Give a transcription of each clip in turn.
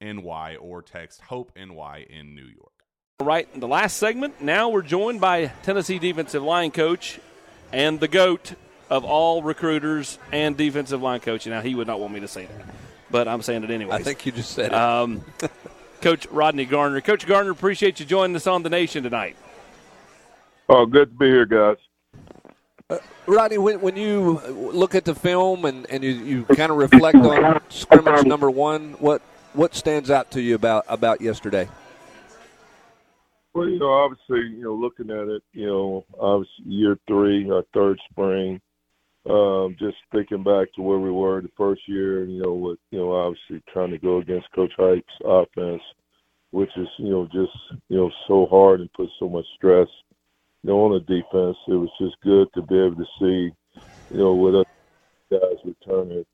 NY or text Hope NY in New York. Right in the last segment, now we're joined by Tennessee defensive line coach and the GOAT of all recruiters and defensive line coach. Now, he would not want me to say that, but I'm saying it anyway. I think you just said it. Um, Coach Rodney Garner. Coach Garner, appreciate you joining us on the nation tonight. Oh, good to be here, guys. Uh, Rodney, when, when you look at the film and, and you, you kind of reflect on scrimmage number one, what what stands out to you about about yesterday? Well, you know, obviously, you know, looking at it, you know, obviously year three, our third spring, um, just thinking back to where we were the first year, you know, with you know, obviously trying to go against Coach Heup's offense, which is you know just you know so hard and put so much stress, you know, on the defense. It was just good to be able to see, you know, with us guys returning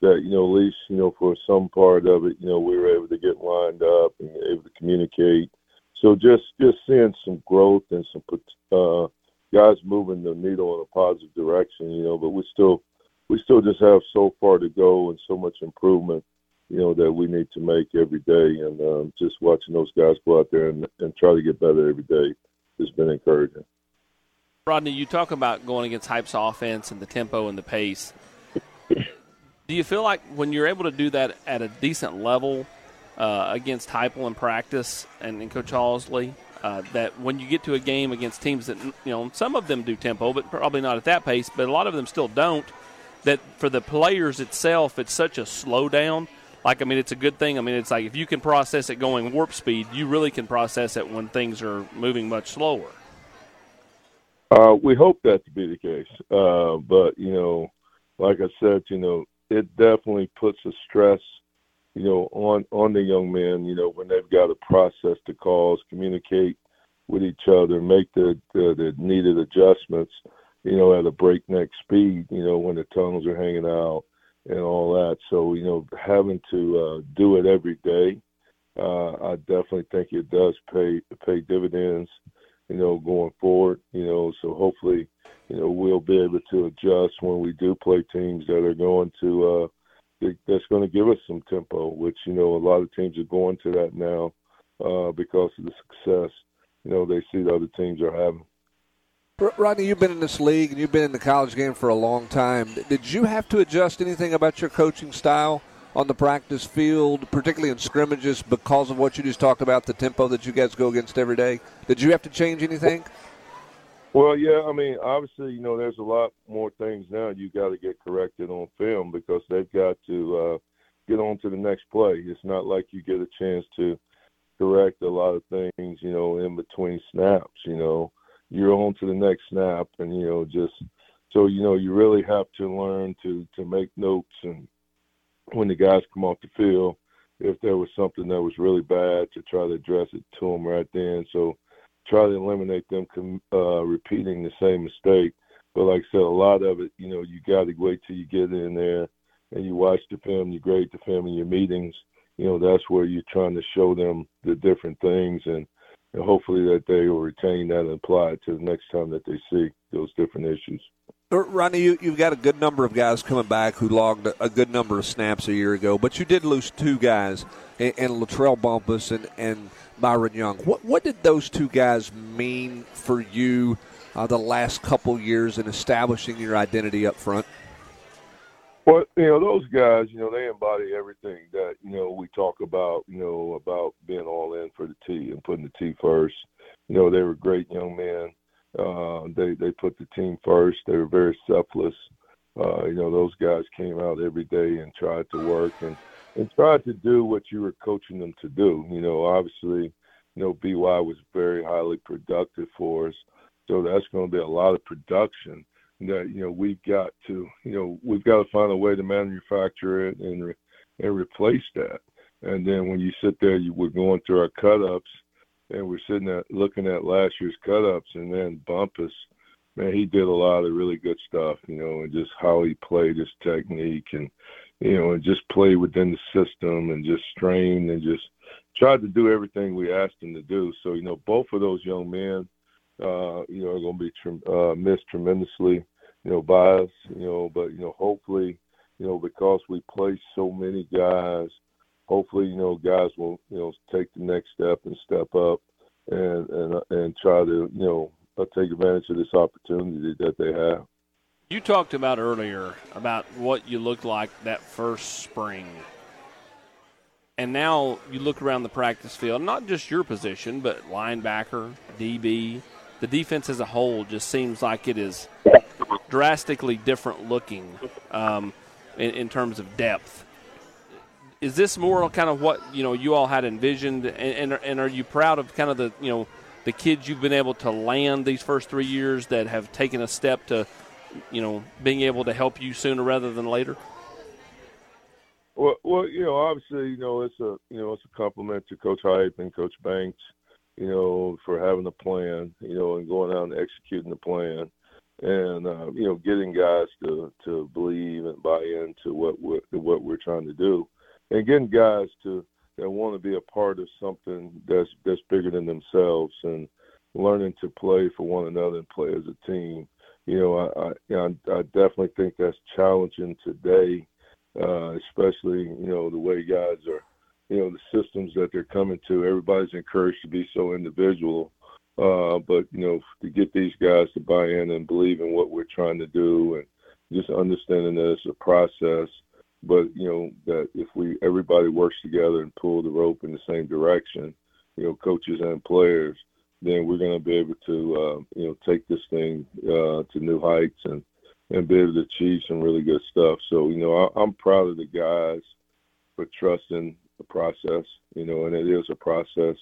that you know at least you know for some part of it you know we were able to get lined up and able to communicate. So just just seeing some growth and some uh guys moving the needle in a positive direction you know but we still we still just have so far to go and so much improvement you know that we need to make every day. And um, just watching those guys go out there and, and try to get better every day has been encouraging. Rodney you talk about going against Heup's offense and the tempo and the pace do you feel like when you're able to do that at a decent level uh, against Heupel in practice and, and Coach Halzle, uh, that when you get to a game against teams that you know some of them do tempo, but probably not at that pace, but a lot of them still don't. That for the players itself, it's such a slowdown. Like I mean, it's a good thing. I mean, it's like if you can process it going warp speed, you really can process it when things are moving much slower. Uh, we hope that to be the case, uh, but you know, like I said, you know, it definitely puts a stress, you know, on on the young men. You know, when they've got to process the calls, communicate with each other, make the the, the needed adjustments. You know, at a breakneck speed. You know, when the tunnels are hanging out and all that. So you know, having to uh, do it every day, uh, I definitely think it does pay pay dividends. You know, going forward. You know, so hopefully you know we'll be able to adjust when we do play teams that are going to uh that's going to give us some tempo which you know a lot of teams are going to that now uh because of the success you know they see the other teams are having Rodney, you've been in this league and you've been in the college game for a long time. Did you have to adjust anything about your coaching style on the practice field, particularly in scrimmages, because of what you just talked about, the tempo that you guys go against every day? Did you have to change anything? Well, yeah, I mean, obviously, you know, there's a lot more things now you got to get corrected on film because they've got to, uh, get on to the next play. It's not like you get a chance to correct a lot of things, you know, in between snaps. You know, you're on to the next snap, and you know, just so you know, you really have to learn to to make notes and when the guys come off the field, if there was something that was really bad, to try to address it to them right then. So try to eliminate them com- uh, repeating the same mistake. But like I said, a lot of it, you know, you got to wait till you get in there and you watch the film, you grade the film in your meetings. You know, that's where you're trying to show them the different things and, and hopefully that they will retain that and apply it to the next time that they see those different issues. Rodney, you, you've got a good number of guys coming back who logged a, good number of snaps a year ago, but you did lose two guys, in, in LaTrell Bumphus and, and Byron Young. What, what did those two guys mean for you uh, the last couple years in establishing your identity up front? Well, you know, those guys, you know, they embody everything that, you know, we talk about, you know, about being all in for the T and putting the T first. You know, they were great young men uh, they they put the team first. They were very selfless. Uh, you know, those guys came out every day and tried to work and and tried to do what you were coaching them to do. You know, obviously, you know, BY was very highly productive for us, so that's going to be a lot of production that you know we've got to you know we've got to find a way to manufacture it and re- and replace that. And then when you sit there, you we're going through our cut ups and we're sitting at looking at last year's cut ups and then Bumphus, man, he did a lot of really good stuff, you know, and just how he played his technique and you know, and just play within the system and just strain and just tried to do everything we asked him to do. So, you know, both of those young men, uh, you know, are going to be tre- uh, missed tremendously, you know, by us, you know, but, you know, hopefully, you know, because we play so many guys – hopefully, you know, guys will, you know, take the next step and step up and and and try to, you know, uh, take advantage of this opportunity that they have. You talked about earlier about what you looked like that first spring. And now you look around the practice field, not just your position, but linebacker, DB, the defense as a whole just seems like it is drastically different looking um, in, in terms of depth is this more kind of what you know you all had envisioned, and, and and are you proud of kind of the you know the kids you've been able to land these first three years that have taken a step to you know being able to help you sooner rather than later? Well, well, you know, obviously, you know, it's a you know it's a compliment to Coach Heup and Coach Banks, you know, for having a plan, you know, and going out and executing the plan, and uh, you know, getting guys to to believe and buy into what we're, what we're trying to do and getting guys to that want to be a part of something that's that's bigger than themselves and learning to play for one another and play as a team. You know, I I, I definitely think that's challenging today, uh, especially you know the way guys are, you know, the systems that they're coming to. Everybody's encouraged to be so individual, uh, but you know, to get these guys to buy in and believe in what we're trying to do and just understanding that it's a process but you know that if we everybody works together and pull the rope in the same direction, you know, coaches and players, then we're going to be able to uh, you know take this thing uh, to new heights and and be able to achieve some really good stuff. So you know, I, I'm proud of the guys for trusting the process. You know, and it is a process.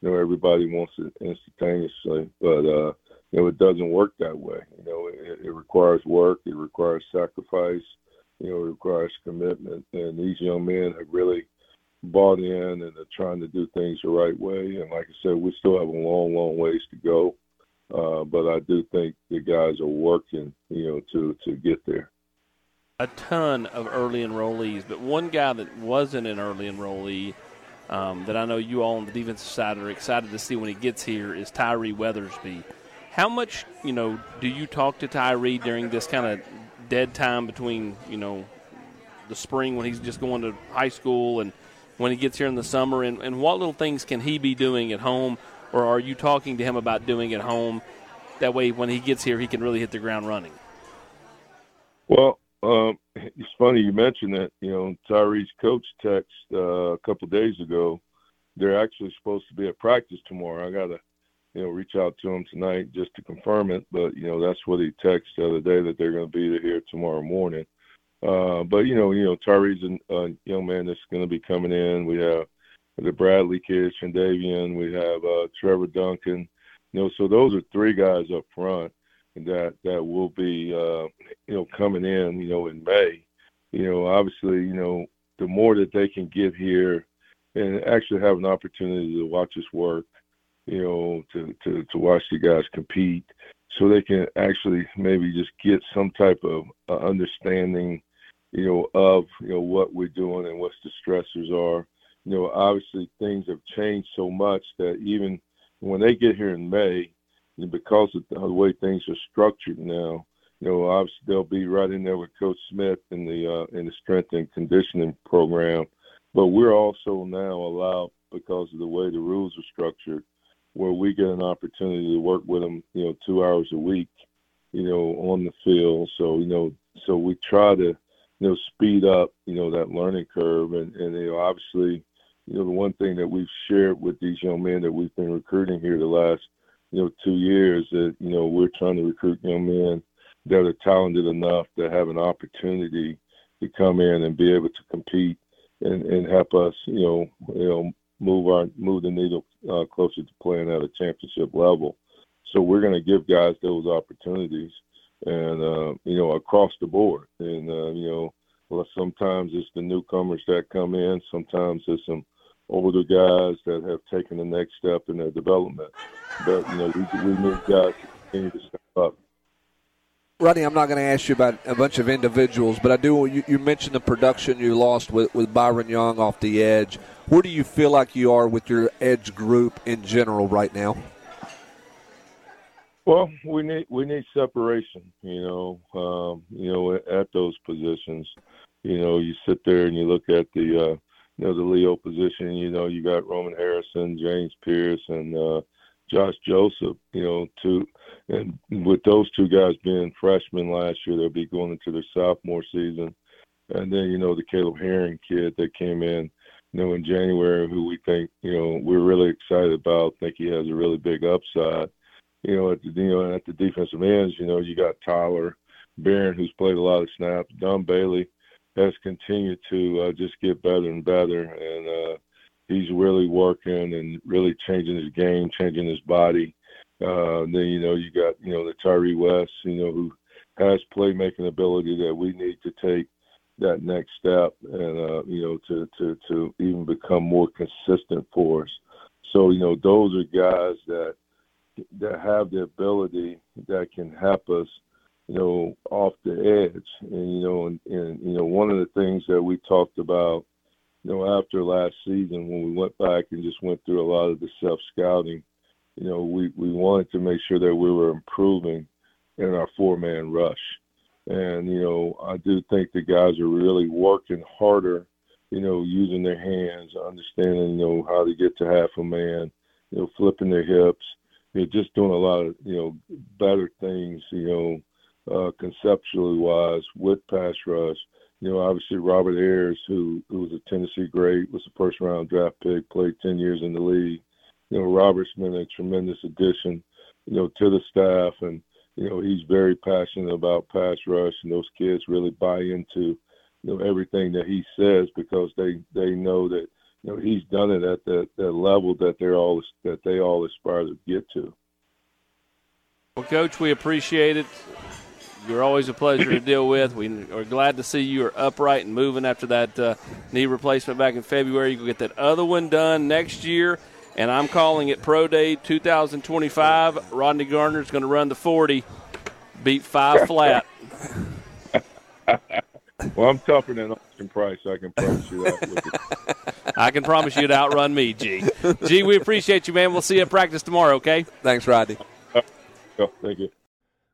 You know, everybody wants it instantaneously, but uh, you know, it doesn't work that way. You know, it, it requires work. It requires sacrifice you know, requires commitment. And these young men have really bought in and are trying to do things the right way. And like I said, we still have a long, long ways to go. Uh, but I do think the guys are working, you know, to to get there. A ton of early enrollees, but one guy that wasn't an early enrollee um, that I know you all on the defensive side are excited to see when he gets here is Tyree Weathersby. How much, you know, do you talk to Tyree during this kind of dead time between you know the spring when he's just going to high school and when he gets here in the summer and, and what little things can he be doing at home or are you talking to him about doing at home? That way when he gets here he can really hit the ground running. Well um, it's funny you mentioned that you know tyree's coach text uh, a couple days ago they're actually supposed to be at practice tomorrow. I gotta you know, reach out to him tonight just to confirm it. But you know, that's what he texted the other day that they're going to be here tomorrow morning. Uh, but you know, you know, Tyree's a, young man that's going to be coming in. We have the Bradley kid, Davian. We have uh, Trevor Duncan. You know, so those are three guys up front that that will be uh, you know coming in. You know, in May. You know, obviously, you know, the more that they can get here and actually have an opportunity to watch us work, you know, to to to watch the guys compete, so they can actually maybe just get some type of uh, understanding, you know, of you know what we're doing and what the stressors are. You know, obviously things have changed so much that even when they get here in May, because of the way things are structured now, you know, obviously they'll be right in there with Coach Smith in the uh, in the strength and conditioning program. But we're also now allowed because of the way the rules are structured, where we get an opportunity to work with them, you know, two hours a week, you know, on the field. So you know, so we try to, you know, speed up, you know, that learning curve, and and you know, obviously, you know, the one thing that we've shared with these young men that we've been recruiting here the last, you know, two years that you know we're trying to recruit young men that are talented enough to have an opportunity to come in and be able to compete and, and help us, you know, you know, move our move the needle uh, closer to playing at a championship level. So we're going to give guys those opportunities, and uh, you know, across the board. And uh, you know, sometimes it's the newcomers that come in. Sometimes it's some older guys that have taken the next step in their development. But you know, we, we need guys to continue to step up. Rodney, I'm not going to ask you about a bunch of individuals, but I do. You, you, mentioned the production you lost with, with Byron Young off the edge. Where do you feel like you are with your edge group in general right now? Well, we need we need separation. You know, um, you know, at those positions, you know, you sit there and you look at the, uh, you know, the Leo position. You know, you got Roman Harrison, James Pierce, and uh, Josh Joseph. You know, two and with those two guys being freshmen last year, they'll be going into their sophomore season. And then, you know, the Caleb Herring kid that came in, you know, in January, who we think, you know, we're really excited about, think he has a really big upside. You know, at the you know, at the defensive ends, you know, you got Tyler Baron, who's played a lot of snaps. Don Bailey has continued to uh, just get better and better, and uh, he's really working and really changing his game, changing his body. Uh, then you know you got you know the Tyre West, you know who has playmaking ability that we need to take that next step and uh, you know to to to even become more consistent for us. So you know those are guys that that have the ability that can help us, you know, off the edge. And you know, and, and you know one of the things that we talked about, you know, after last season when we went back and just went through a lot of the self scouting you know, we, we wanted to make sure that we were improving in our four man rush. And, you know, I do think the guys are really working harder, you know, using their hands, understanding, you know, how to get to half a man, you know, flipping their hips, you know, just doing a lot of, you know, better things, you know, uh, conceptually wise with pass rush. You know, obviously Robert Ayers, who, who was a Tennessee great, was a first round draft pick, played 10 years in the league you know, Robert's been a tremendous addition, you know, to the staff, and you know, he's very passionate about pass rush, and those kids really buy into, you know, everything that he says because they they know that you know he's done it at that that level that they're all that they all aspire to get to. Well, Coach, we appreciate it. You're always a pleasure to deal with. We are glad to see you are upright and moving after that uh, knee replacement back in February. You can get that other one done next year and I'm calling it Pro Day 2025. Rodney Garner is going to run the 40, beat five flat. well, I'm tougher than Austin Price. I can promise you that. I can promise you to outrun me, G. G, we appreciate you, man. We'll see you at practice tomorrow, okay? Thanks, Rodney. Uh, thank you.